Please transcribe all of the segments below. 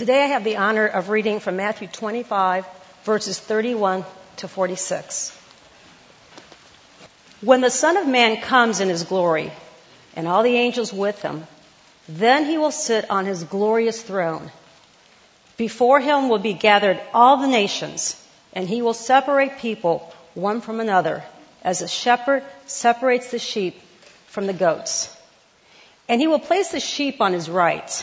Today I have the honor of reading from Matthew 25, verses 31 to 46. When the Son of Man comes in his glory, and all the angels with him, then he will sit on his glorious throne. Before him will be gathered all the nations, and he will separate people one from another, as a shepherd separates the sheep from the goats. And he will place the sheep on his right,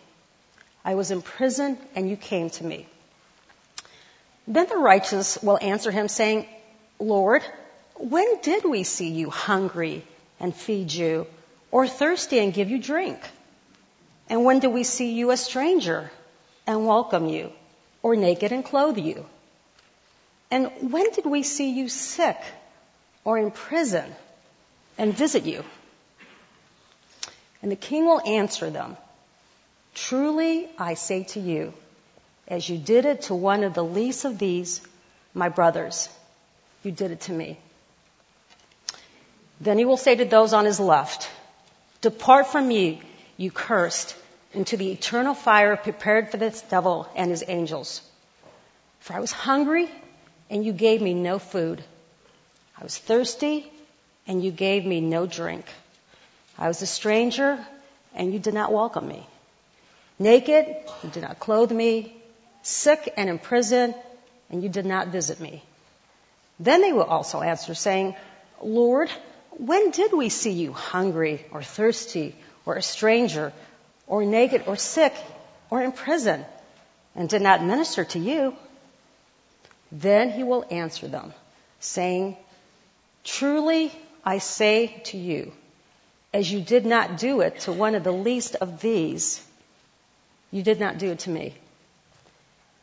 I was in prison, and you came to me. Then the righteous will answer him, saying, Lord, when did we see you hungry and feed you, or thirsty and give you drink? And when did we see you a stranger and welcome you, or naked and clothe you? And when did we see you sick or in prison and visit you? And the king will answer them, Truly I say to you, as you did it to one of the least of these, my brothers, you did it to me. Then he will say to those on his left, Depart from me, you cursed, into the eternal fire prepared for this devil and his angels. For I was hungry, and you gave me no food. I was thirsty, and you gave me no drink. I was a stranger, and you did not welcome me. Naked, you did not clothe me. Sick and in prison, and you did not visit me. Then they will also answer, saying, Lord, when did we see you hungry or thirsty or a stranger or naked or sick or in prison and did not minister to you? Then he will answer them, saying, Truly I say to you, as you did not do it to one of the least of these, you did not do it to me.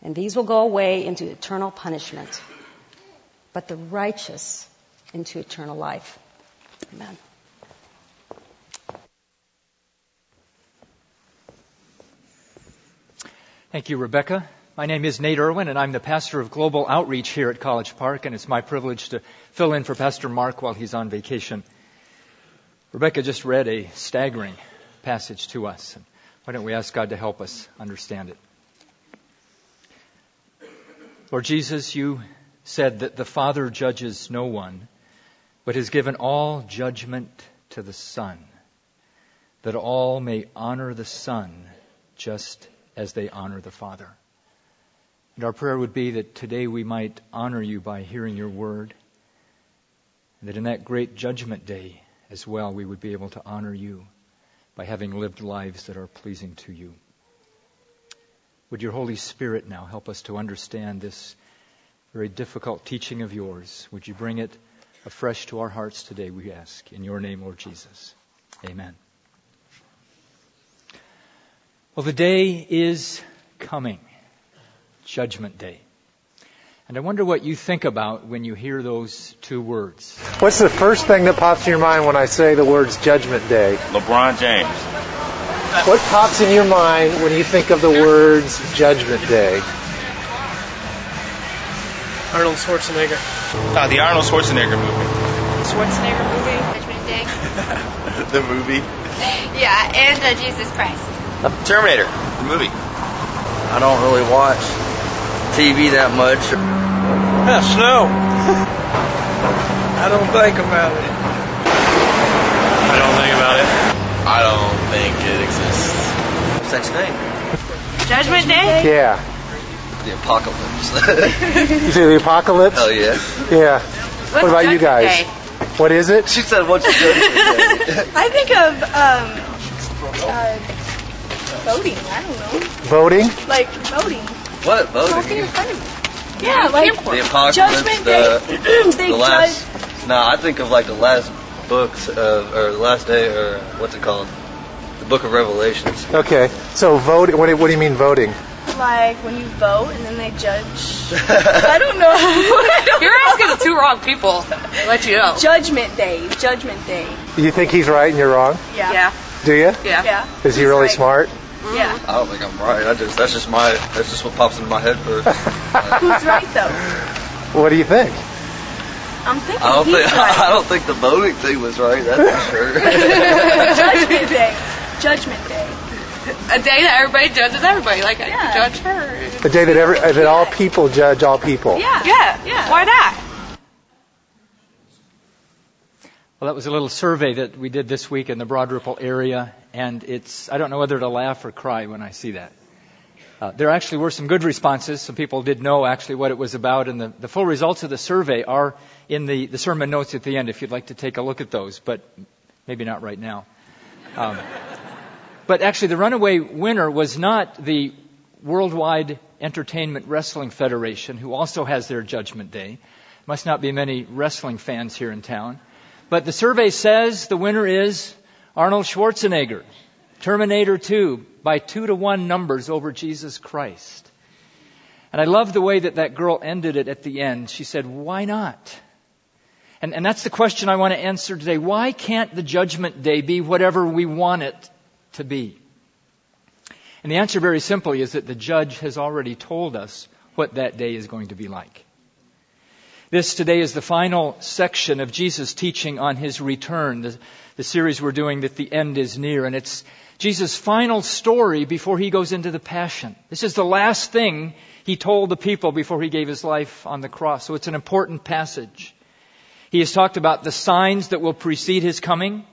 And these will go away into eternal punishment, but the righteous into eternal life. Amen. Thank you, Rebecca. My name is Nate Irwin, and I'm the pastor of global outreach here at College Park, and it's my privilege to fill in for Pastor Mark while he's on vacation. Rebecca just read a staggering passage to us. Why don't we ask God to help us understand it? Lord Jesus, you said that the Father judges no one, but has given all judgment to the Son, that all may honor the Son just as they honor the Father. And our prayer would be that today we might honor you by hearing your word. And that in that great judgment day as well, we would be able to honor you by having lived lives that are pleasing to you. Would your Holy Spirit now help us to understand this very difficult teaching of yours? Would you bring it afresh to our hearts today, we ask. In your name, Lord Jesus. Amen. Well, the day is coming. Judgment Day. And I wonder what you think about when you hear those two words. What's the first thing that pops in your mind when I say the words Judgment Day? LeBron James. What pops in your mind when you think of the words Judgment Day? Arnold Schwarzenegger. Uh, the Arnold Schwarzenegger movie. Schwarzenegger movie. Judgment Day. the movie. Yeah, and uh, Jesus Christ. Terminator. The movie. I don't really watch TV that much. Yeah, snow. I don't think about it. I don't think about it. I don't think it exists. Such thing. Judgment Day? Yeah. The apocalypse. You say the apocalypse? Hell yeah. Yeah. What's what about you guys? Day? What is it? She said, "What's judgment day?" I think of um, uh, voting. I don't know. Voting? Like voting. What Walking voting? in front of me. Yeah, like The apocalypse. Judgment the, Day. the last. No, I think of like the last books of, or the last day, or what's it called? The Book of Revelations. Okay. So vote. What do, what do you mean voting? like when you vote and then they judge. I don't know. I don't You're know. asking the two wrong people. I'll let you know. Judgment Day. Judgment Day. You think he's right and you're wrong? Yeah. Yeah. Do you? Yeah. Yeah. Is he He's really right. smart? Yeah. I don't think I'm right. I just that's just my that's just what pops into my head first. Who's right though? What do you think? I'm thinking I don't he's think right. I don't think the voting thing was right. That's for sure. Judgment Day. Judgment Day. A day that everybody judges everybody. Like I Yeah. judge her. The day that, every, that all people judge all people. Yeah. Yeah. Yeah. Why not? Well, that was a little survey that we did this week in the Broad Ripple area, and it's, I don't know whether to laugh or cry when I see that. Uh, there actually were some good responses. Some people did know actually what it was about, and the, the full results of the survey are in the, the sermon notes at the end if you'd like to take a look at those, but maybe not right now. Um, but actually, the runaway winner was not the Worldwide Entertainment Wrestling Federation, who also has their Judgment Day. Must not be many wrestling fans here in town. But the survey says the winner is Arnold Schwarzenegger, Terminator 2, by two to one numbers over Jesus Christ. And I love the way that that girl ended it at the end. She said, why not? And, and that's the question I want to answer today. Why can't the judgment day be whatever we want it to be? And the answer very simply is that the judge has already told us what that day is going to be like. This today is the final section of Jesus' teaching on his return, the, the series we're doing that the end is near, and it's Jesus' final story before he goes into the passion. This is the last thing he told the people before he gave his life on the cross, so it's an important passage. He has talked about the signs that will precede his coming.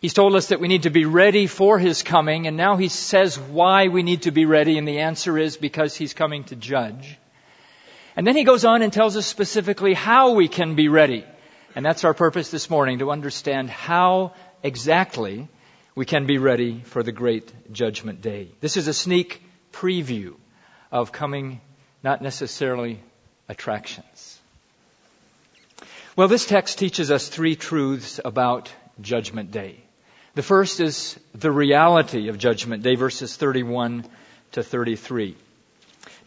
He's told us that we need to be ready for his coming, and now he says why we need to be ready, and the answer is because he's coming to judge. And then he goes on and tells us specifically how we can be ready. And that's our purpose this morning, to understand how exactly we can be ready for the great judgment day. This is a sneak preview of coming, not necessarily attractions. Well, this text teaches us three truths about judgment day. The first is the reality of judgment day, verses 31 to 33.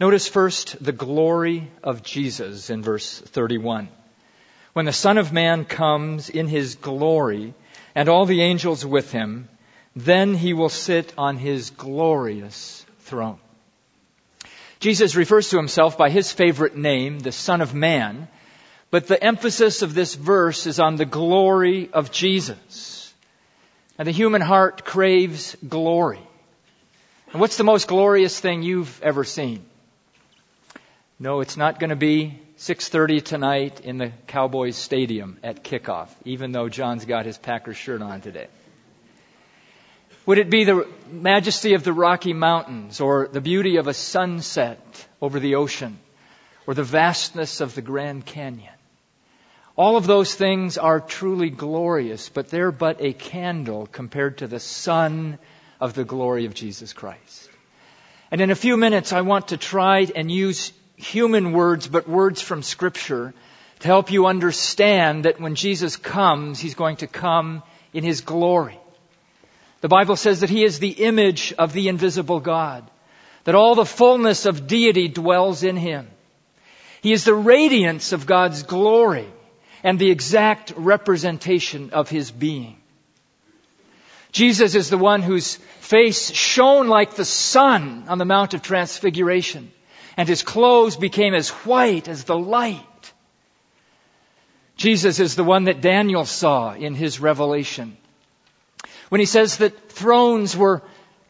Notice first the glory of Jesus in verse 31. When the Son of Man comes in his glory and all the angels with him, then he will sit on his glorious throne. Jesus refers to himself by his favorite name, the Son of Man, but the emphasis of this verse is on the glory of Jesus. And the human heart craves glory. And what's the most glorious thing you've ever seen? No, it's not going to be 6:30 tonight in the Cowboys stadium at kickoff, even though John's got his Packers shirt on today. Would it be the majesty of the Rocky Mountains or the beauty of a sunset over the ocean or the vastness of the Grand Canyon? All of those things are truly glorious, but they're but a candle compared to the sun of the glory of Jesus Christ. And in a few minutes, I want to try and use human words, but words from Scripture to help you understand that when Jesus comes, He's going to come in His glory. The Bible says that He is the image of the invisible God, that all the fullness of deity dwells in Him. He is the radiance of God's glory and the exact representation of His being. Jesus is the one whose face shone like the sun on the Mount of Transfiguration, and his clothes became as white as the light. Jesus is the one that Daniel saw in his revelation. When he says that thrones were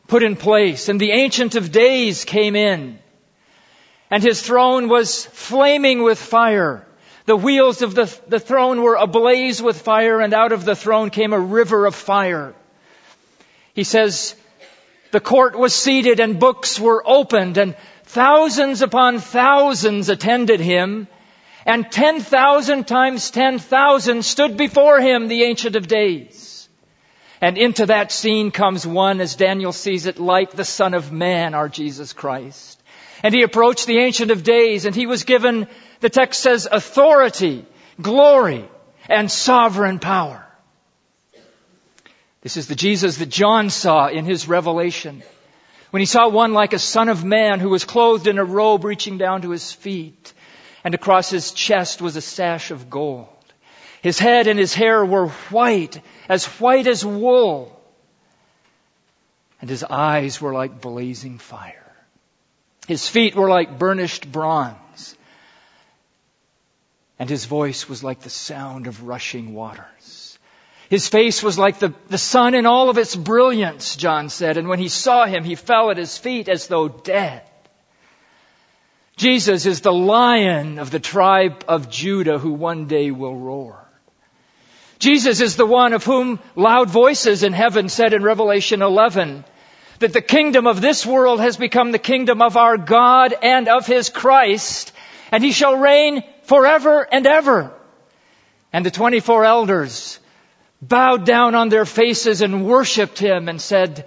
put in place and the Ancient of Days came in, and his throne was flaming with fire. The wheels of the, the throne were ablaze with fire, and out of the throne came a river of fire. He says, the court was seated and books were opened and thousands upon thousands attended him and 10,000 times 10,000 stood before him, the Ancient of Days. And into that scene comes one, as Daniel sees it, like the Son of Man, our Jesus Christ. And he approached the Ancient of Days and he was given, the text says, authority, glory, and sovereign power. This is the Jesus that John saw in his revelation. When he saw one like a son of man who was clothed in a robe reaching down to his feet, and across his chest was a sash of gold. His head and his hair were white, as white as wool, and his eyes were like blazing fire. His feet were like burnished bronze, and his voice was like the sound of rushing waters. His face was like the, the sun in all of its brilliance, John said, and when he saw him, he fell at his feet as though dead. Jesus is the lion of the tribe of Judah who one day will roar. Jesus is the one of whom loud voices in heaven said in Revelation 11 that the kingdom of this world has become the kingdom of our God and of his Christ, and he shall reign forever and ever. And the 24 elders bowed down on their faces and worshiped him and said,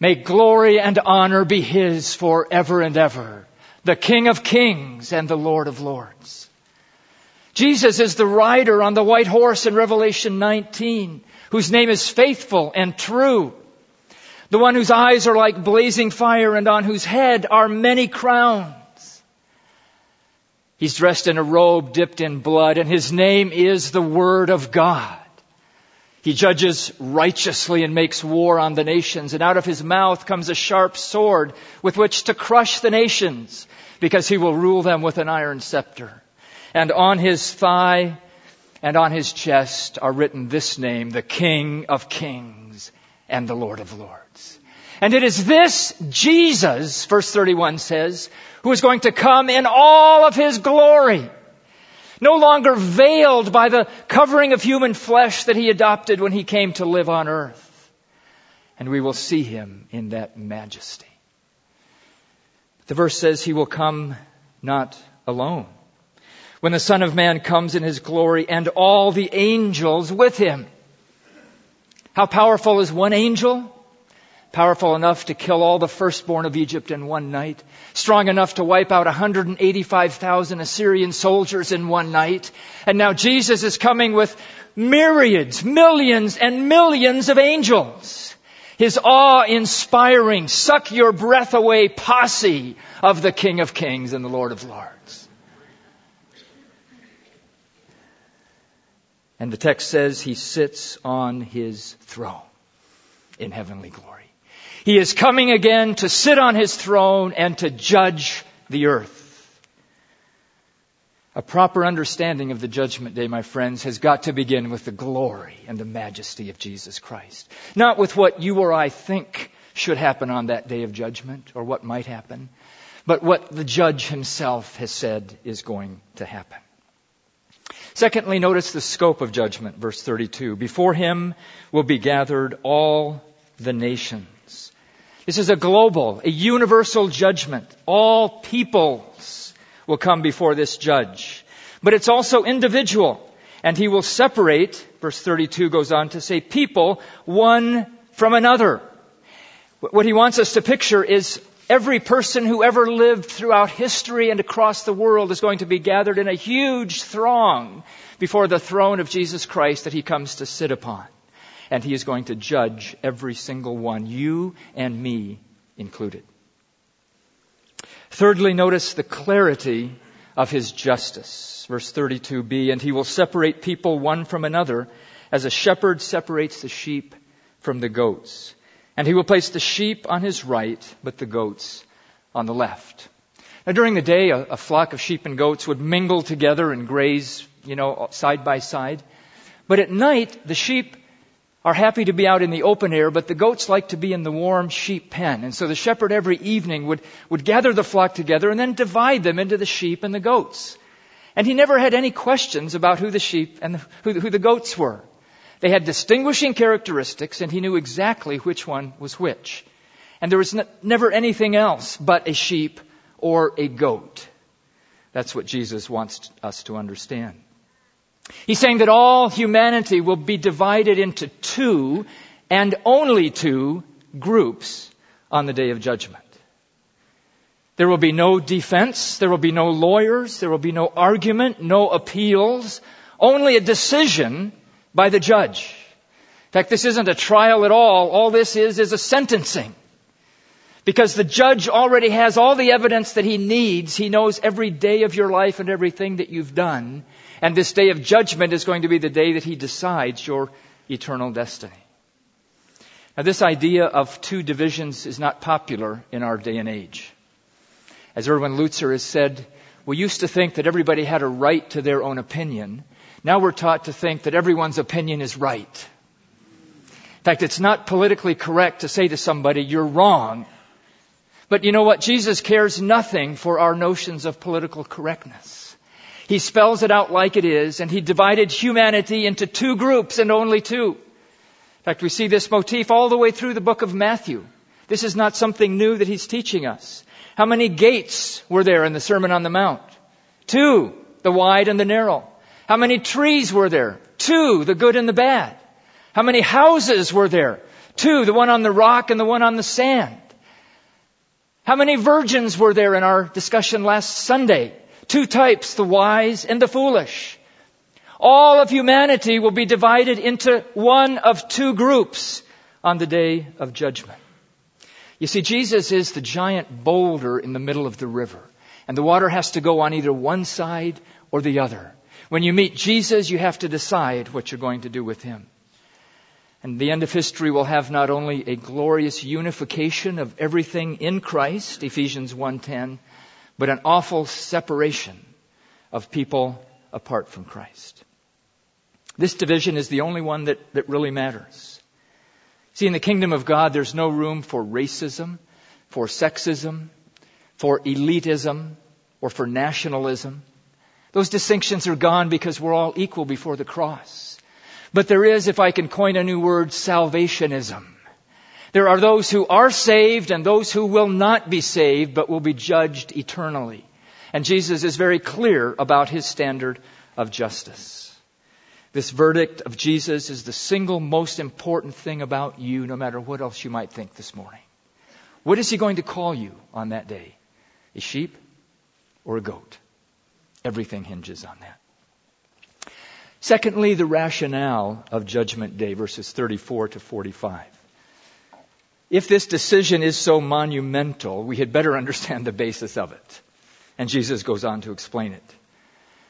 May glory and honor be his forever and ever, the King of kings and the Lord of lords. Jesus is the rider on the white horse in Revelation 19, whose name is faithful and true. The one whose eyes are like blazing fire and on whose head are many crowns. He's dressed in a robe dipped in blood and his name is the Word of God. He judges righteously and makes war on the nations and out of his mouth comes a sharp sword with which to crush the nations because he will rule them with an iron scepter. And on his thigh and on his chest are written this name, the King of Kings and the Lord of Lords. And it is this Jesus, verse 31 says, who is going to come in all of his glory. No longer veiled by the covering of human flesh that he adopted when he came to live on earth. And we will see him in that majesty. The verse says he will come not alone. When the Son of Man comes in his glory and all the angels with him. How powerful is one angel? Powerful enough to kill all the firstborn of Egypt in one night. Strong enough to wipe out 185,000 Assyrian soldiers in one night. And now Jesus is coming with myriads, millions and millions of angels. His awe-inspiring, suck your breath away posse of the King of Kings and the Lord of Lords. And the text says he sits on his throne in heavenly glory. He is coming again to sit on his throne and to judge the earth. A proper understanding of the judgment day, my friends, has got to begin with the glory and the majesty of Jesus Christ. Not with what you or I think should happen on that day of judgment or what might happen, but what the judge himself has said is going to happen. Secondly, notice the scope of judgment, verse 32. Before him will be gathered all the nations. This is a global, a universal judgment. All peoples will come before this judge. But it's also individual. And he will separate, verse 32 goes on to say, people one from another. What he wants us to picture is every person who ever lived throughout history and across the world is going to be gathered in a huge throng before the throne of Jesus Christ that he comes to sit upon. And he is going to judge every single one, you and me included. Thirdly, notice the clarity of his justice. Verse 32b, and he will separate people one from another as a shepherd separates the sheep from the goats. And he will place the sheep on his right, but the goats on the left. Now during the day, a, a flock of sheep and goats would mingle together and graze, you know, side by side. But at night, the sheep are happy to be out in the open air, but the goats like to be in the warm sheep pen. And so the shepherd every evening would, would gather the flock together and then divide them into the sheep and the goats. And he never had any questions about who the sheep and the, who, who the goats were. They had distinguishing characteristics and he knew exactly which one was which. And there was n- never anything else but a sheep or a goat. That's what Jesus wants us to understand. He's saying that all humanity will be divided into two and only two groups on the day of judgment. There will be no defense, there will be no lawyers, there will be no argument, no appeals, only a decision by the judge. In fact, this isn't a trial at all. All this is is a sentencing. Because the judge already has all the evidence that he needs. He knows every day of your life and everything that you've done. And this day of judgment is going to be the day that he decides your eternal destiny. Now, this idea of two divisions is not popular in our day and age. As Erwin Lutzer has said, we used to think that everybody had a right to their own opinion. Now we're taught to think that everyone's opinion is right. In fact, it's not politically correct to say to somebody, you're wrong. But you know what? Jesus cares nothing for our notions of political correctness. He spells it out like it is, and he divided humanity into two groups and only two. In fact, we see this motif all the way through the book of Matthew. This is not something new that he's teaching us. How many gates were there in the Sermon on the Mount? Two, the wide and the narrow. How many trees were there? Two, the good and the bad. How many houses were there? Two, the one on the rock and the one on the sand. How many virgins were there in our discussion last Sunday? Two types, the wise and the foolish. All of humanity will be divided into one of two groups on the day of judgment. You see, Jesus is the giant boulder in the middle of the river, and the water has to go on either one side or the other. When you meet Jesus, you have to decide what you're going to do with him. And the end of history will have not only a glorious unification of everything in Christ, Ephesians 1:10, but an awful separation of people apart from Christ. This division is the only one that, that really matters. See, in the kingdom of God, there's no room for racism, for sexism, for elitism, or for nationalism. Those distinctions are gone because we're all equal before the cross. But there is, if I can coin a new word, salvationism. There are those who are saved and those who will not be saved, but will be judged eternally. And Jesus is very clear about his standard of justice. This verdict of Jesus is the single most important thing about you, no matter what else you might think this morning. What is he going to call you on that day? A sheep or a goat? Everything hinges on that. Secondly, the rationale of Judgment Day, verses 34 to 45. If this decision is so monumental, we had better understand the basis of it. And Jesus goes on to explain it.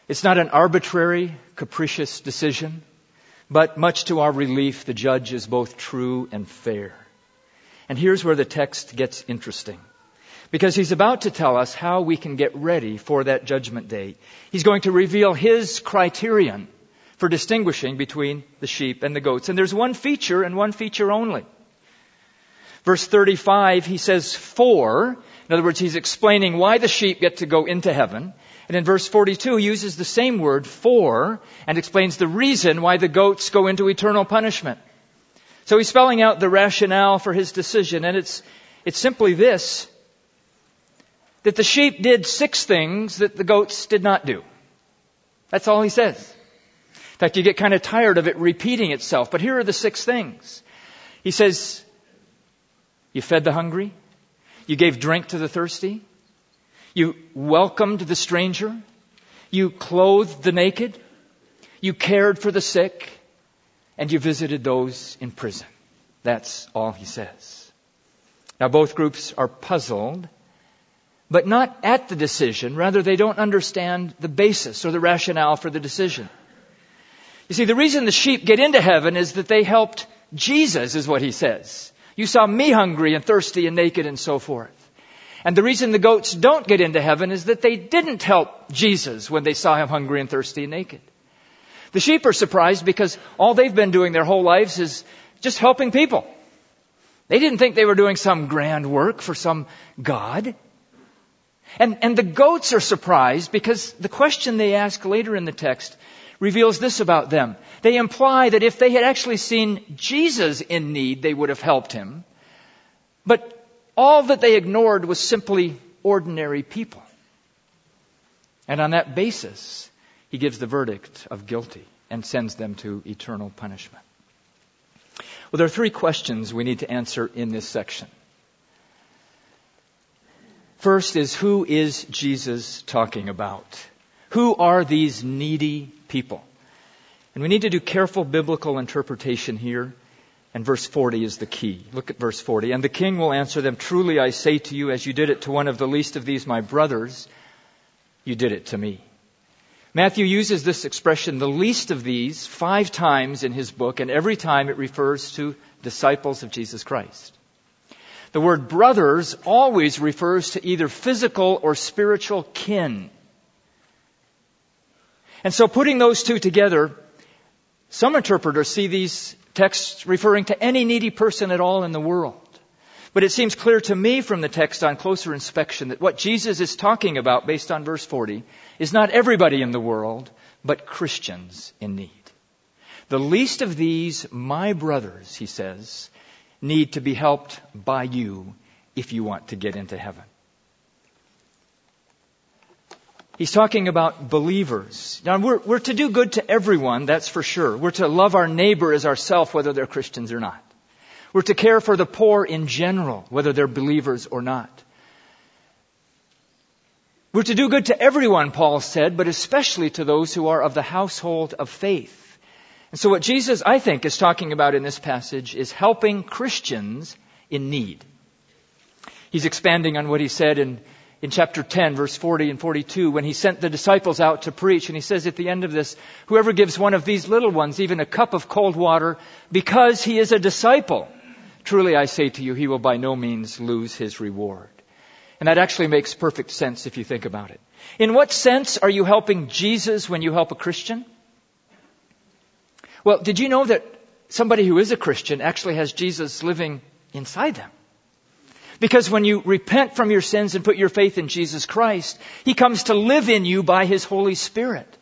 It's not an arbitrary, capricious decision, but much to our relief, the judge is both true and fair. And here's where the text gets interesting. Because he's about to tell us how we can get ready for that judgment day. He's going to reveal his criterion for distinguishing between the sheep and the goats. And there's one feature and one feature only. Verse 35, he says, for. In other words, he's explaining why the sheep get to go into heaven. And in verse 42, he uses the same word, for, and explains the reason why the goats go into eternal punishment. So he's spelling out the rationale for his decision, and it's, it's simply this, that the sheep did six things that the goats did not do. That's all he says. In fact, you get kind of tired of it repeating itself, but here are the six things. He says, you fed the hungry, you gave drink to the thirsty, you welcomed the stranger. You clothed the naked. You cared for the sick. And you visited those in prison. That's all he says. Now both groups are puzzled, but not at the decision. Rather, they don't understand the basis or the rationale for the decision. You see, the reason the sheep get into heaven is that they helped Jesus, is what he says. You saw me hungry and thirsty and naked and so forth. And the reason the goats don't get into heaven is that they didn't help Jesus when they saw him hungry and thirsty and naked. The sheep are surprised because all they've been doing their whole lives is just helping people. They didn't think they were doing some grand work for some God. And, and the goats are surprised because the question they ask later in the text reveals this about them. They imply that if they had actually seen Jesus in need, they would have helped him. But all that they ignored was simply ordinary people. And on that basis, he gives the verdict of guilty and sends them to eternal punishment. Well, there are three questions we need to answer in this section. First is who is Jesus talking about? Who are these needy people? And we need to do careful biblical interpretation here And verse 40 is the key. Look at verse 40. And the king will answer them, Truly I say to you, as you did it to one of the least of these my brothers, you did it to me. Matthew uses this expression, the least of these, five times in his book, and every time it refers to disciples of Jesus Christ. The word brothers always refers to either physical or spiritual kin. And so putting those two together, some interpreters see these texts referring to any needy person at all in the world. But it seems clear to me from the text on closer inspection that what Jesus is talking about based on verse 40 is not everybody in the world, but Christians in need. The least of these, my brothers, he says, need to be helped by you if you want to get into heaven. He's talking about believers. Now, we're, we're to do good to everyone, that's for sure. We're to love our neighbor as ourselves, whether they're Christians or not. We're to care for the poor in general, whether they're believers or not. We're to do good to everyone, Paul said, but especially to those who are of the household of faith. And so what Jesus, I think, is talking about in this passage is helping Christians in need. He's expanding on what he said in, in chapter 10, verse 40 and 42, when he sent the disciples out to preach. And he says at the end of this, whoever gives one of these little ones even a cup of cold water because he is a disciple, truly I say to you, he will by no means lose his reward. And that actually makes perfect sense if you think about it. In what sense are you helping Jesus when you help a Christian? Well, did you know that somebody who is a Christian actually has Jesus living inside them? Because when you repent from your sins and put your faith in Jesus Christ, He comes to live in you by His Holy Spirit.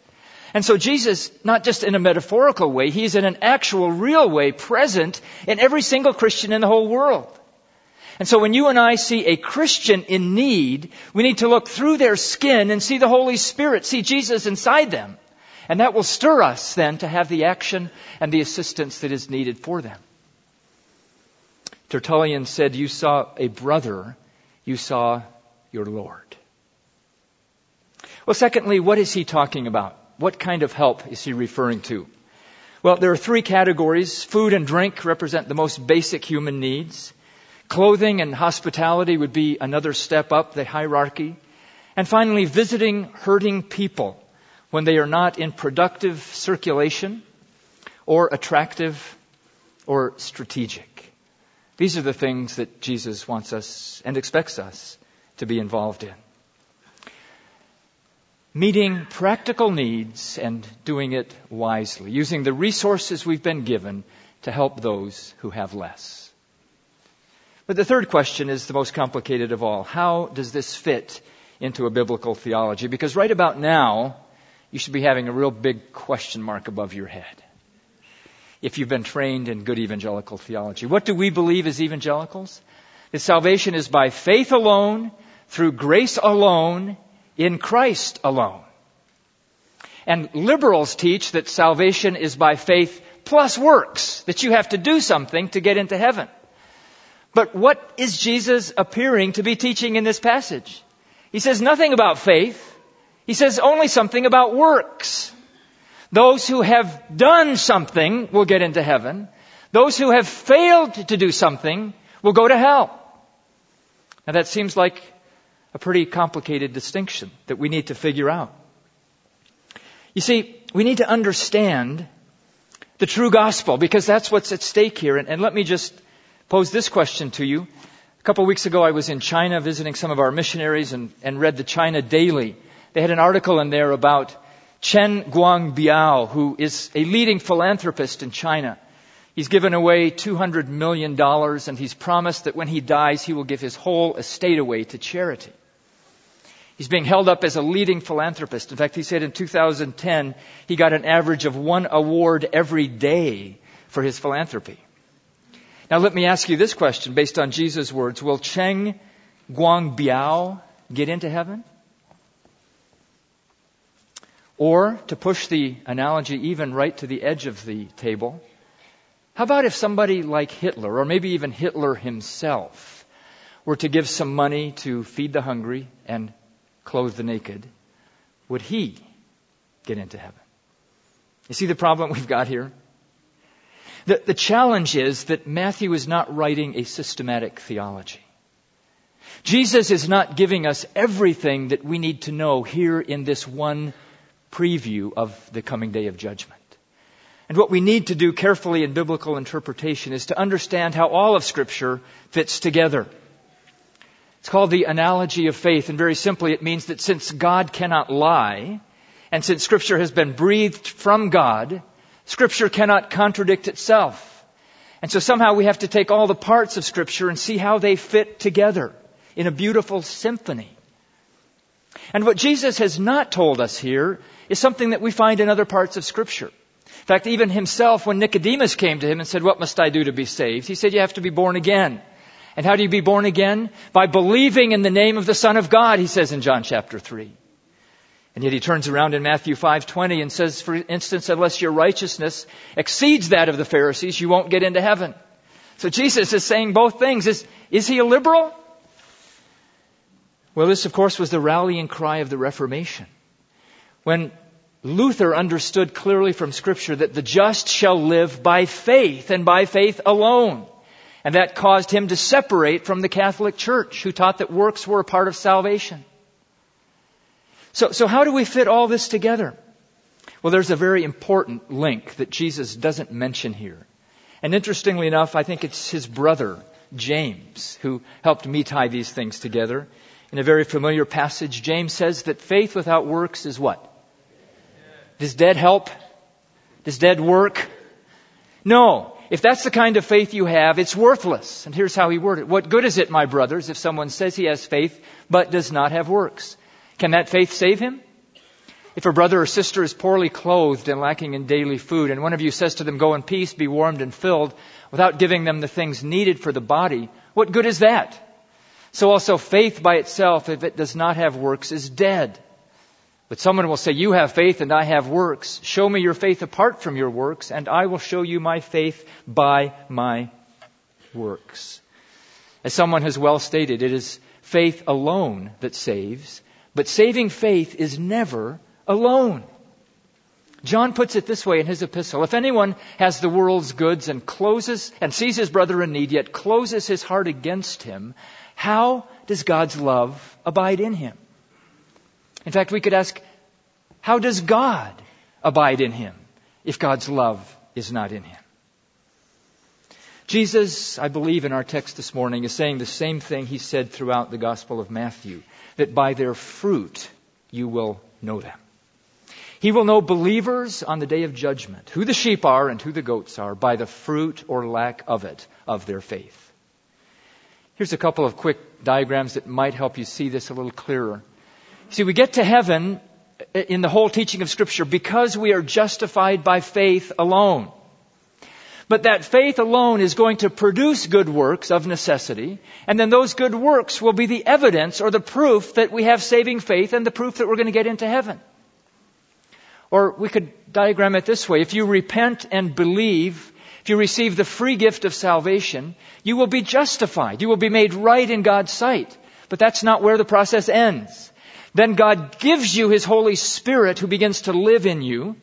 And so Jesus, not just in a metaphorical way, He's in an actual, real way present in every single Christian in the whole world. And so when you and I see a Christian in need, we need to look through their skin and see the Holy Spirit, see Jesus inside them. And that will stir us then to have the action and the assistance that is needed for them. Tertullian said, You saw a brother, you saw your Lord. Well, secondly, what is he talking about? What kind of help is he referring to? Well, there are three categories. Food and drink represent the most basic human needs. Clothing and hospitality would be another step up the hierarchy. And finally, visiting hurting people when they are not in productive circulation or attractive or strategic. These are the things that Jesus wants us and expects us to be involved in. Meeting practical needs and doing it wisely, using the resources we've been given to help those who have less. But the third question is the most complicated of all. How does this fit into a biblical theology? Because right about now, you should be having a real big question mark above your head. If you've been trained in good evangelical theology. What do we believe as evangelicals? That salvation is by faith alone, through grace alone, in Christ alone. And liberals teach that salvation is by faith plus works, that you have to do something to get into heaven. But what is Jesus appearing to be teaching in this passage? He says nothing about faith. He says only something about works. Those who have done something will get into heaven. Those who have failed to do something will go to hell. Now that seems like a pretty complicated distinction that we need to figure out. You see, we need to understand the true gospel because that's what's at stake here. And, and let me just pose this question to you. A couple of weeks ago I was in China visiting some of our missionaries and, and read the China Daily. They had an article in there about Chen Guangbiao, who is a leading philanthropist in China. He's given away $200 million and he's promised that when he dies, he will give his whole estate away to charity. He's being held up as a leading philanthropist. In fact, he said in 2010, he got an average of one award every day for his philanthropy. Now let me ask you this question based on Jesus' words. Will Cheng Guangbiao get into heaven? Or, to push the analogy even right to the edge of the table, how about if somebody like Hitler, or maybe even Hitler himself, were to give some money to feed the hungry and clothe the naked? Would he get into heaven? You see the problem we've got here? The, the challenge is that Matthew is not writing a systematic theology. Jesus is not giving us everything that we need to know here in this one preview of the coming day of judgment. And what we need to do carefully in biblical interpretation is to understand how all of Scripture fits together. It's called the analogy of faith, and very simply it means that since God cannot lie, and since Scripture has been breathed from God, Scripture cannot contradict itself. And so somehow we have to take all the parts of Scripture and see how they fit together in a beautiful symphony. And what Jesus has not told us here is something that we find in other parts of Scripture. In fact, even himself, when Nicodemus came to him and said, What must I do to be saved? He said, You have to be born again. And how do you be born again? By believing in the name of the Son of God, he says in John chapter 3. And yet he turns around in Matthew 5:20 and says, for instance, unless your righteousness exceeds that of the Pharisees, you won't get into heaven. So Jesus is saying both things. Is, is he a liberal? Well, this, of course, was the rallying cry of the Reformation. When Luther understood clearly from Scripture that the just shall live by faith and by faith alone. And that caused him to separate from the Catholic Church, who taught that works were a part of salvation. So, so how do we fit all this together? Well, there's a very important link that Jesus doesn't mention here. And interestingly enough, I think it's his brother, James, who helped me tie these things together. In a very familiar passage, James says that faith without works is what? Does dead help? Does dead work? No. If that's the kind of faith you have, it's worthless. And here's how he worded it. What good is it, my brothers, if someone says he has faith but does not have works? Can that faith save him? If a brother or sister is poorly clothed and lacking in daily food, and one of you says to them, Go in peace, be warmed and filled, without giving them the things needed for the body, what good is that? So also faith by itself, if it does not have works, is dead. But someone will say, You have faith and I have works. Show me your faith apart from your works, and I will show you my faith by my works. As someone has well stated, it is faith alone that saves, but saving faith is never alone. John puts it this way in his epistle. If anyone has the world's goods and closes and sees his brother in need, yet closes his heart against him, how does God's love abide in him? In fact, we could ask, how does God abide in him if God's love is not in him? Jesus, I believe in our text this morning, is saying the same thing he said throughout the Gospel of Matthew, that by their fruit you will know them. He will know believers on the day of judgment, who the sheep are and who the goats are, by the fruit or lack of it of their faith. Here's a couple of quick diagrams that might help you see this a little clearer. See, we get to heaven in the whole teaching of Scripture because we are justified by faith alone. But that faith alone is going to produce good works of necessity, and then those good works will be the evidence or the proof that we have saving faith and the proof that we're going to get into heaven. Or we could diagram it this way. If you repent and believe, if you receive the free gift of salvation, you will be justified. You will be made right in God's sight. But that's not where the process ends. Then God gives you His Holy Spirit who begins to live in you.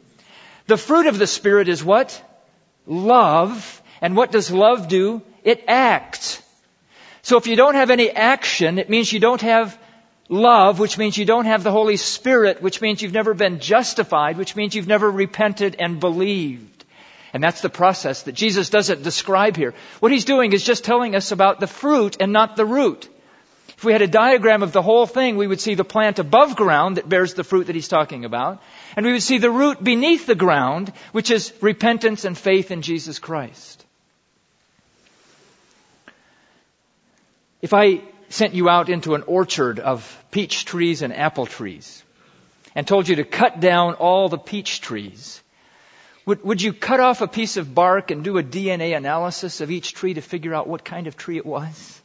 The fruit of the Spirit is what? Love. And what does love do? It acts. So if you don't have any action, it means you don't have love, which means you don't have the Holy Spirit, which means you've never been justified, which means you've never repented and believed. And that's the process that Jesus doesn't describe here. What he's doing is just telling us about the fruit and not the root. If we had a diagram of the whole thing, we would see the plant above ground that bears the fruit that he's talking about, and we would see the root beneath the ground, which is repentance and faith in Jesus Christ. If I sent you out into an orchard of peach trees and apple trees and told you to cut down all the peach trees, would, would you cut off a piece of bark and do a DNA analysis of each tree to figure out what kind of tree it was?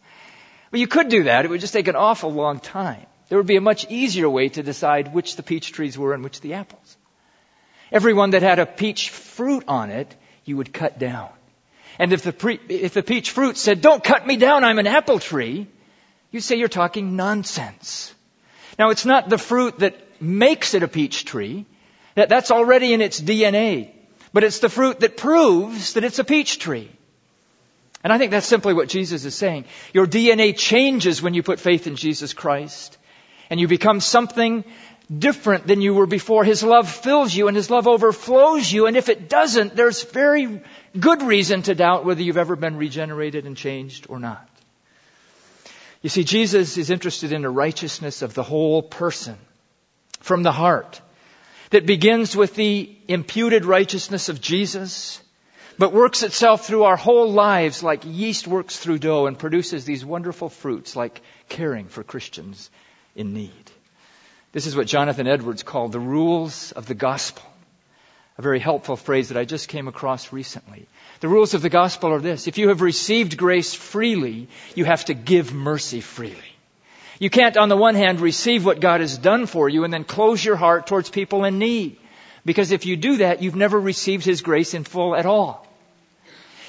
Well, you could do that. It would just take an awful long time. There would be a much easier way to decide which the peach trees were and which the apples. Every one that had a peach fruit on it, you would cut down. And if the, pre- if the peach fruit said, don't cut me down, I'm an apple tree, you say you're talking nonsense. Now it's not the fruit that makes it a peach tree. That, that's already in its DNA. but it's the fruit that proves that it's a peach tree. And I think that's simply what Jesus is saying. Your DNA changes when you put faith in Jesus Christ, and you become something different than you were before. His love fills you and His love overflows you, and if it doesn't, there's very good reason to doubt whether you've ever been regenerated and changed or not. You see, Jesus is interested in the righteousness of the whole person from the heart that begins with the imputed righteousness of Jesus, but works itself through our whole lives like yeast works through dough and produces these wonderful fruits like caring for Christians in need. This is what Jonathan Edwards called the rules of the gospel. A very helpful phrase that I just came across recently. The rules of the gospel are this. If you have received grace freely, you have to give mercy freely. You can't, on the one hand, receive what God has done for you and then close your heart towards people in need. Because if you do that, you've never received His grace in full at all.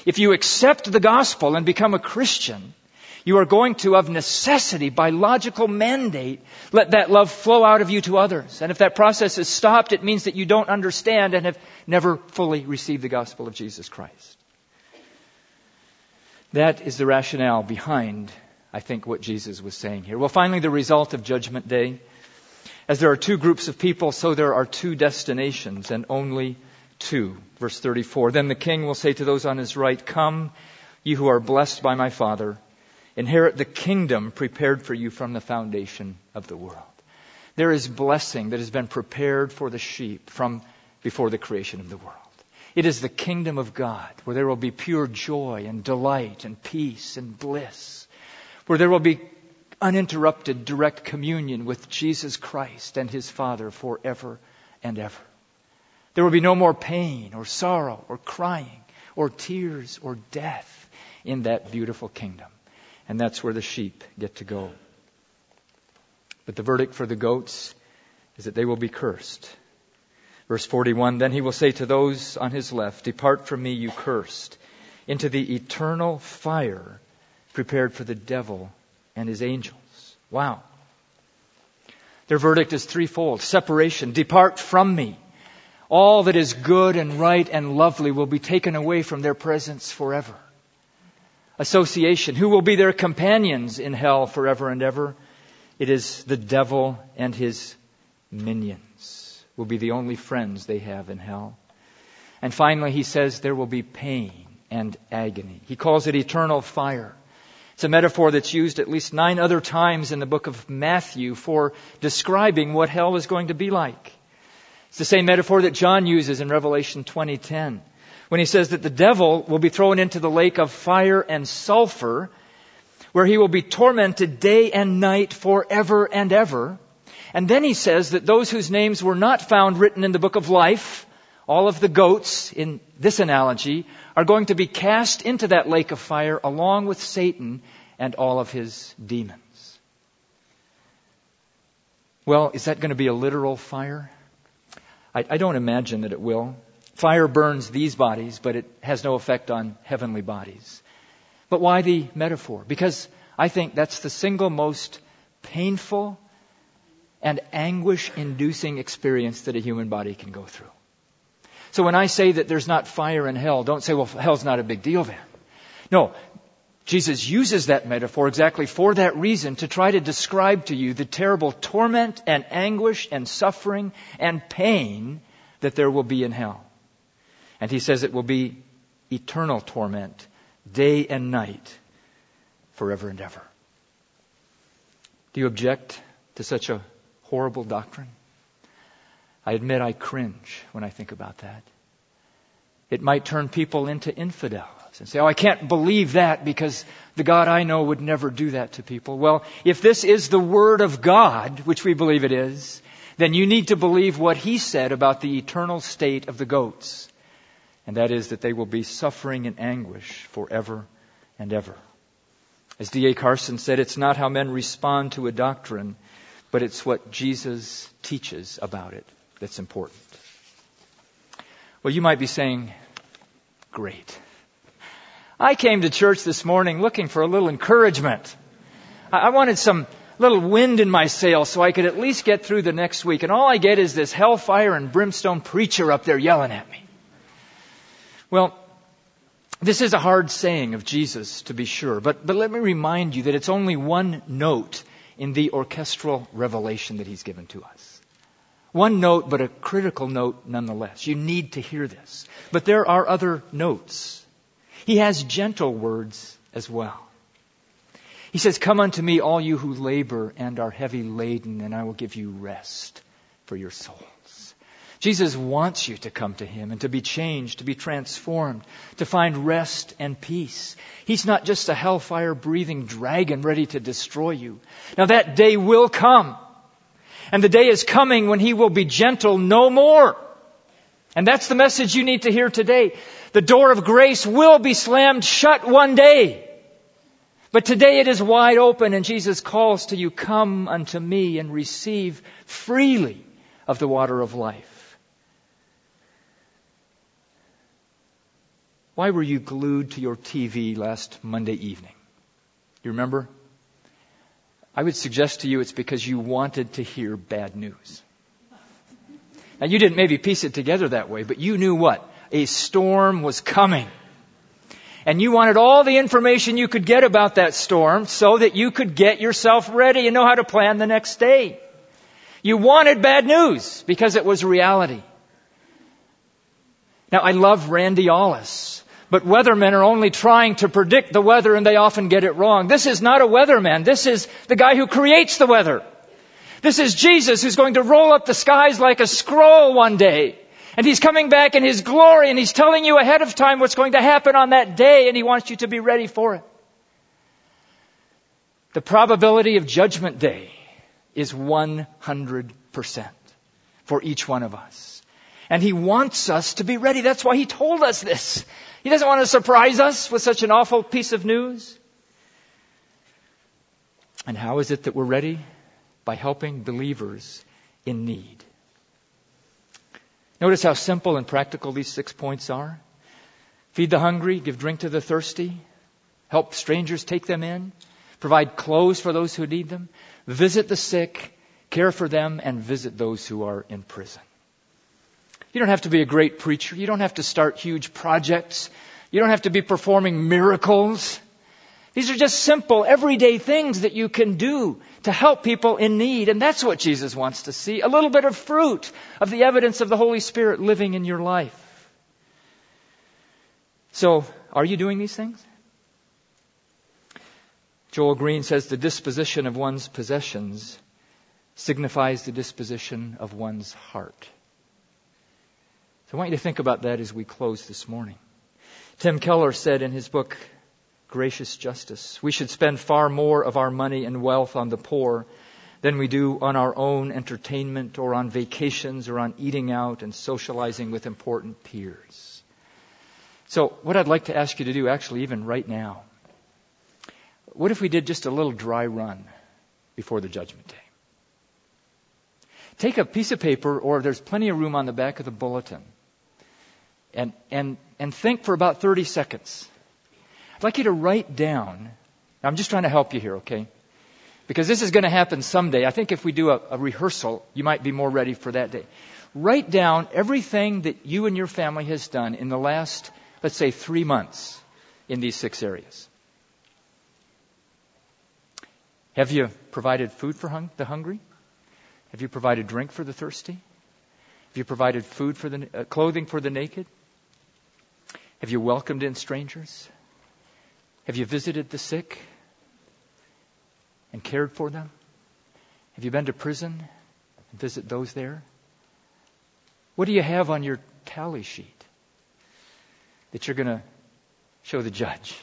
If you accept the gospel and become a Christian, you are going to, of necessity, by logical mandate, let that love flow out of you to others. And if that process is stopped, it means that you don't understand and have never fully received the gospel of Jesus Christ. That is the rationale behind, I think, what Jesus was saying here. Well, finally, the result of Judgment Day. As there are two groups of people, so there are two destinations, and only two. Verse 34. Then the king will say to those on his right, Come, you who are blessed by my Father Inherit the kingdom prepared for you from the foundation of the world. There is blessing that has been prepared for the sheep from before the creation of the world. It is the kingdom of God where there will be pure joy and delight and peace and bliss, where there will be uninterrupted direct communion with Jesus Christ and his Father forever and ever. There will be no more pain or sorrow or crying or tears or death in that beautiful kingdom and that's where the sheep get to go. But the verdict for the goats is that they will be cursed. Verse 41 Then he will say to those on his left, Depart from me, you cursed, into the eternal fire prepared for the devil and his angels. Wow. Their verdict is threefold separation, depart from me. All that is good and right and lovely will be taken away from their presence forever association. Who will be their companions in hell forever and ever? It is the devil and his minions will be the only friends they have in hell. And finally, he says there will be pain and agony. He calls it eternal fire. It's a metaphor that's used at least nine other times in the book of Matthew for describing what hell is going to be like. It's the same metaphor that John uses in Revelation 2010 when he says that the devil will be thrown into the lake of fire and sulfur, where he will be tormented day and night forever and ever. And then he says that those whose names were not found written in the book of life, all of the goats in this analogy, are going to be cast into that lake of fire along with Satan and all of his demons. Well, is that going to be a literal fire? I, I don't imagine that it will. Fire burns these bodies, but it has no effect on heavenly bodies. But why the metaphor? Because I think that's the single most painful and anguish inducing experience that a human body can go through. So when I say that there's not fire in hell, don't say, well, hell's not a big deal then. No, Jesus uses that metaphor exactly for that reason to try to describe to you the terrible torment and anguish and suffering and pain that there will be in hell. And he says it will be eternal torment, day and night, forever and ever. Do you object to such a horrible doctrine? I admit I cringe when I think about that. It might turn people into infidels and say, Oh, I can't believe that because the God I know would never do that to people. Well, if this is the Word of God, which we believe it is, then you need to believe what He said about the eternal state of the goats and that is that they will be suffering in anguish forever and ever. As D.A. Carson said, it's not how men respond to a doctrine, but it's what Jesus teaches about it that's important. Well, you might be saying, great. I came to church this morning looking for a little encouragement. I wanted some little wind in my sails so I could at least get through the next week. And all I get is this hellfire and brimstone preacher up there yelling at me. Well, this is a hard saying of Jesus, to be sure, but, but let me remind you that it's only one note in the orchestral revelation that he's given to us. One note, but a critical note nonetheless. You need to hear this. But there are other notes. He has gentle words as well. He says, Come unto me, all you who labor and are heavy laden, and I will give you rest for your souls. Jesus wants you to come to Him and to be changed, to be transformed, to find rest and peace. He's not just a hellfire breathing dragon ready to destroy you. Now that day will come. And the day is coming when He will be gentle no more. And that's the message you need to hear today. The door of grace will be slammed shut one day. But today it is wide open and Jesus calls to you, come unto me and receive freely of the water of life. Why were you glued to your TV last Monday evening? You remember? I would suggest to you it's because you wanted to hear bad news. Now you didn't maybe piece it together that way, but you knew what? A storm was coming. And you wanted all the information you could get about that storm so that you could get yourself ready and know how to plan the next day. You wanted bad news because it was reality. Now I love Randy Ollis, but weathermen are only trying to predict the weather and they often get it wrong. This is not a weatherman. This is the guy who creates the weather. This is Jesus who's going to roll up the skies like a scroll one day. And he's coming back in his glory and he's telling you ahead of time what's going to happen on that day and he wants you to be ready for it. The probability of judgment day is 100% for each one of us. And he wants us to be ready. That's why he told us this. He doesn't want to surprise us with such an awful piece of news. And how is it that we're ready? By helping believers in need. Notice how simple and practical these six points are. Feed the hungry, give drink to the thirsty, help strangers take them in, provide clothes for those who need them, visit the sick, care for them, and visit those who are in prison. You don't have to be a great preacher. You don't have to start huge projects. You don't have to be performing miracles. These are just simple, everyday things that you can do to help people in need. And that's what Jesus wants to see. A little bit of fruit of the evidence of the Holy Spirit living in your life. So, are you doing these things? Joel Green says the disposition of one's possessions signifies the disposition of one's heart. So I want you to think about that as we close this morning. Tim Keller said in his book, Gracious Justice, we should spend far more of our money and wealth on the poor than we do on our own entertainment or on vacations or on eating out and socializing with important peers. So, what I'd like to ask you to do, actually, even right now, what if we did just a little dry run before the judgment day? Take a piece of paper, or there's plenty of room on the back of the bulletin, and, and, and think for about 30 seconds. I'd like you to write down, I'm just trying to help you here, okay? Because this is going to happen someday. I think if we do a, a rehearsal, you might be more ready for that day. Write down everything that you and your family has done in the last, let's say, three months in these six areas. Have you provided food for hung- the hungry? Have you provided drink for the thirsty? Have you provided food for the uh, clothing for the naked? Have you welcomed in strangers? Have you visited the sick and cared for them? Have you been to prison and visit those there? What do you have on your tally sheet that you're going to show the judge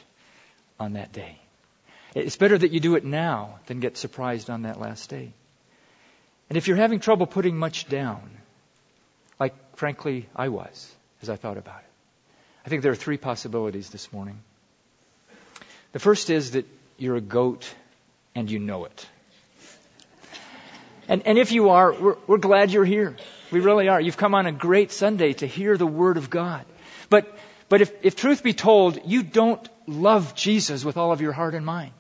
on that day? It's better that you do it now than get surprised on that last day. And if you're having trouble putting much down, like frankly I was as I thought about it, I think there are three possibilities this morning. The first is that you're a goat and you know it. And, and if you are, we're, we're glad you're here. We really are. You've come on a great Sunday to hear the Word of God. But, but if, if truth be told, you don't love Jesus with all of your heart and mind.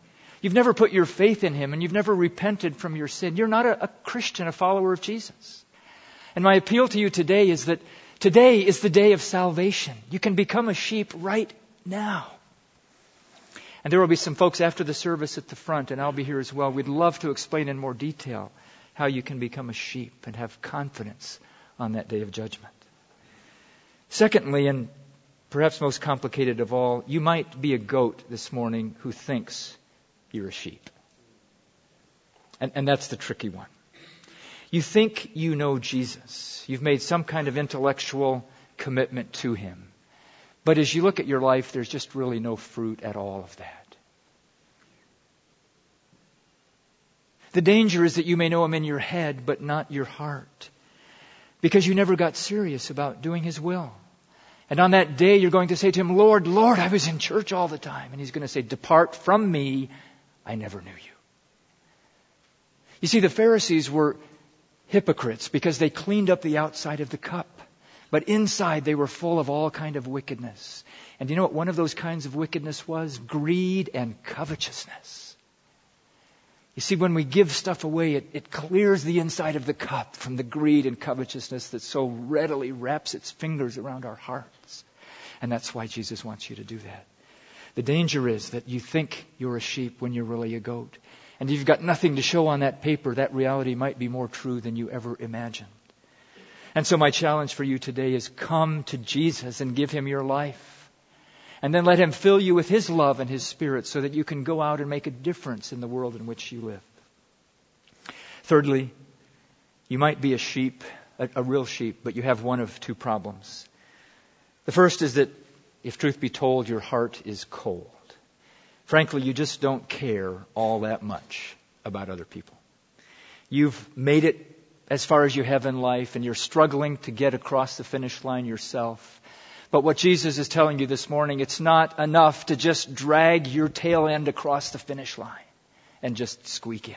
You've never put your faith in Him and you've never repented from your sin. You're not a, a Christian, a follower of Jesus. And my appeal to you today is that, Today is the day of salvation. You can become a sheep right now. And there will be some folks after the service at the front, and I'll be here as well. We'd love to explain in more detail how you can become a sheep and have confidence on that day of judgment. Secondly, and perhaps most complicated of all, you might be a goat this morning who thinks you're a sheep. And, and that's the tricky one. You think you know Jesus. You've made some kind of intellectual commitment to him. But as you look at your life, there's just really no fruit at all of that. The danger is that you may know him in your head, but not your heart. Because you never got serious about doing his will. And on that day, you're going to say to him, Lord, Lord, I was in church all the time. And he's going to say, Depart from me, I never knew you. You see, the Pharisees were hypocrites because they cleaned up the outside of the cup. But inside they were full of all kind of wickedness. And you know what one of those kinds of wickedness was? Greed and covetousness. You see, when we give stuff away, it, it clears the inside of the cup from the greed and covetousness that so readily wraps its fingers around our hearts. And that's why Jesus wants you to do that. The danger is that you think you're a sheep when you're really a goat. And you've got nothing to show on that paper, that reality might be more true than you ever imagined. And so my challenge for you today is come to Jesus and give him your life. And then let him fill you with his love and his spirit so that you can go out and make a difference in the world in which you live. Thirdly, you might be a sheep, a, a real sheep, but you have one of two problems. The first is that, if truth be told, your heart is cold. Frankly, you just don't care all that much about other people. You've made it as far as you have in life and you're struggling to get across the finish line yourself. But what Jesus is telling you this morning, it's not enough to just drag your tail end across the finish line and just squeak in.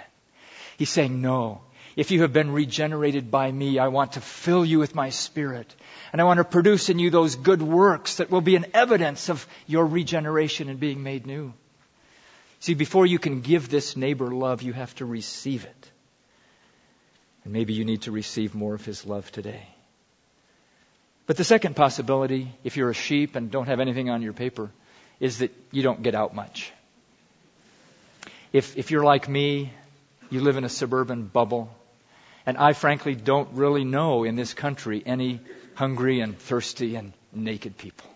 He's saying, no. If you have been regenerated by me, I want to fill you with my spirit. And I want to produce in you those good works that will be an evidence of your regeneration and being made new. See, before you can give this neighbor love, you have to receive it. And maybe you need to receive more of His love today. But the second possibility, if you're a sheep and don't have anything on your paper, is that you don't get out much. If, if you're like me, you live in a suburban bubble, and I frankly don't really know in this country any hungry and thirsty and naked people.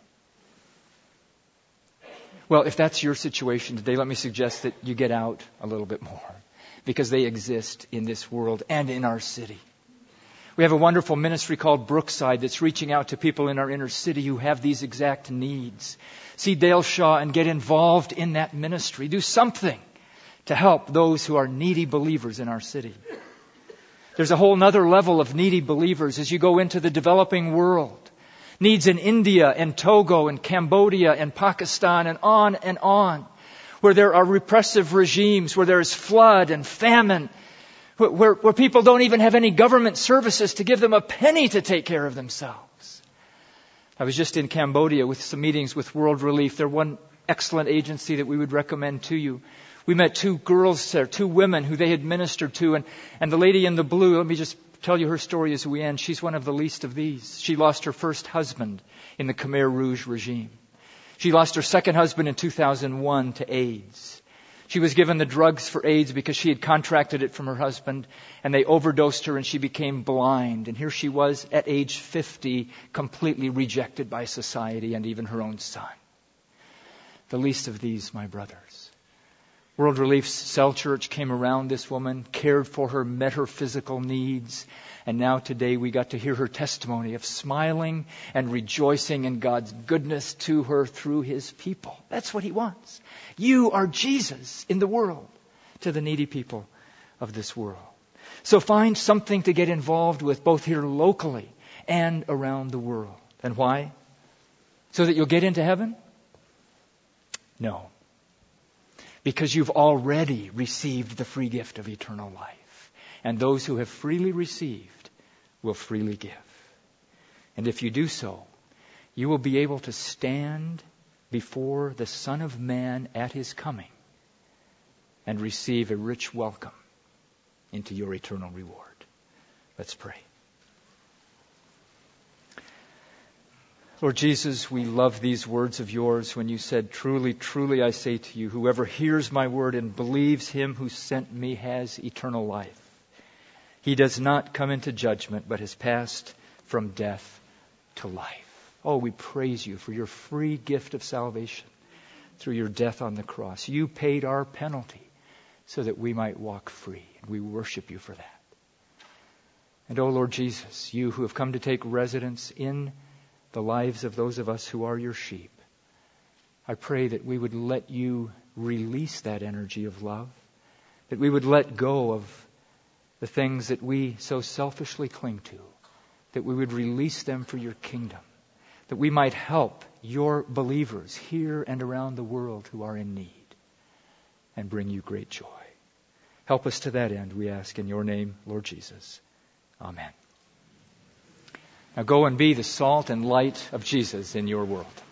Well, if that's your situation today, let me suggest that you get out a little bit more because they exist in this world and in our city. We have a wonderful ministry called Brookside that's reaching out to people in our inner city who have these exact needs. See Dale Shaw and get involved in that ministry. Do something to help those who are needy believers in our city. There's a whole other level of needy believers as you go into the developing world. Needs in India and Togo and Cambodia and Pakistan and on and on where there are repressive regimes, where there is flood and famine, where, where people don't even have any government services to give them a penny to take care of themselves. I was just in Cambodia with some meetings with World Relief. They're one excellent agency that we would recommend to you. We met two girls there, two women who they had ministered to, and, and the lady in the blue, let me just tell you her story as we end. She's one of the least of these. She lost her first husband in the Khmer Rouge regime. She lost her second husband in 2001 to AIDS. She was given the drugs for AIDS because she had contracted it from her husband, and they overdosed her and she became blind. And here she was at age 50, completely rejected by society and even her own son. The least of these, my brothers. World Relief's cell church came around this woman, cared for her, met her physical needs, and now today we got to hear her testimony of smiling and rejoicing in God's goodness to her through his people. That's what he wants. You are Jesus in the world to the needy people of this world. So find something to get involved with both here locally and around the world. And why? So that you'll get into heaven? No. Because you've already received the free gift of eternal life. And those who have freely received will freely give. And if you do so, you will be able to stand before the Son of Man at his coming and receive a rich welcome into your eternal reward. Let's pray. Lord Jesus, we love these words of yours when you said, Truly, truly, I say to you, whoever hears my word and believes him who sent me has eternal life. He does not come into judgment, but has passed from death to life. Oh, we praise you for your free gift of salvation through your death on the cross. You paid our penalty so that we might walk free, and we worship you for that. And, oh Lord Jesus, you who have come to take residence in the lives of those of us who are your sheep. I pray that we would let you release that energy of love, that we would let go of the things that we so selfishly cling to, that we would release them for your kingdom, that we might help your believers here and around the world who are in need and bring you great joy. Help us to that end, we ask in your name, Lord Jesus. Amen. Now go and be the salt and light of Jesus in your world.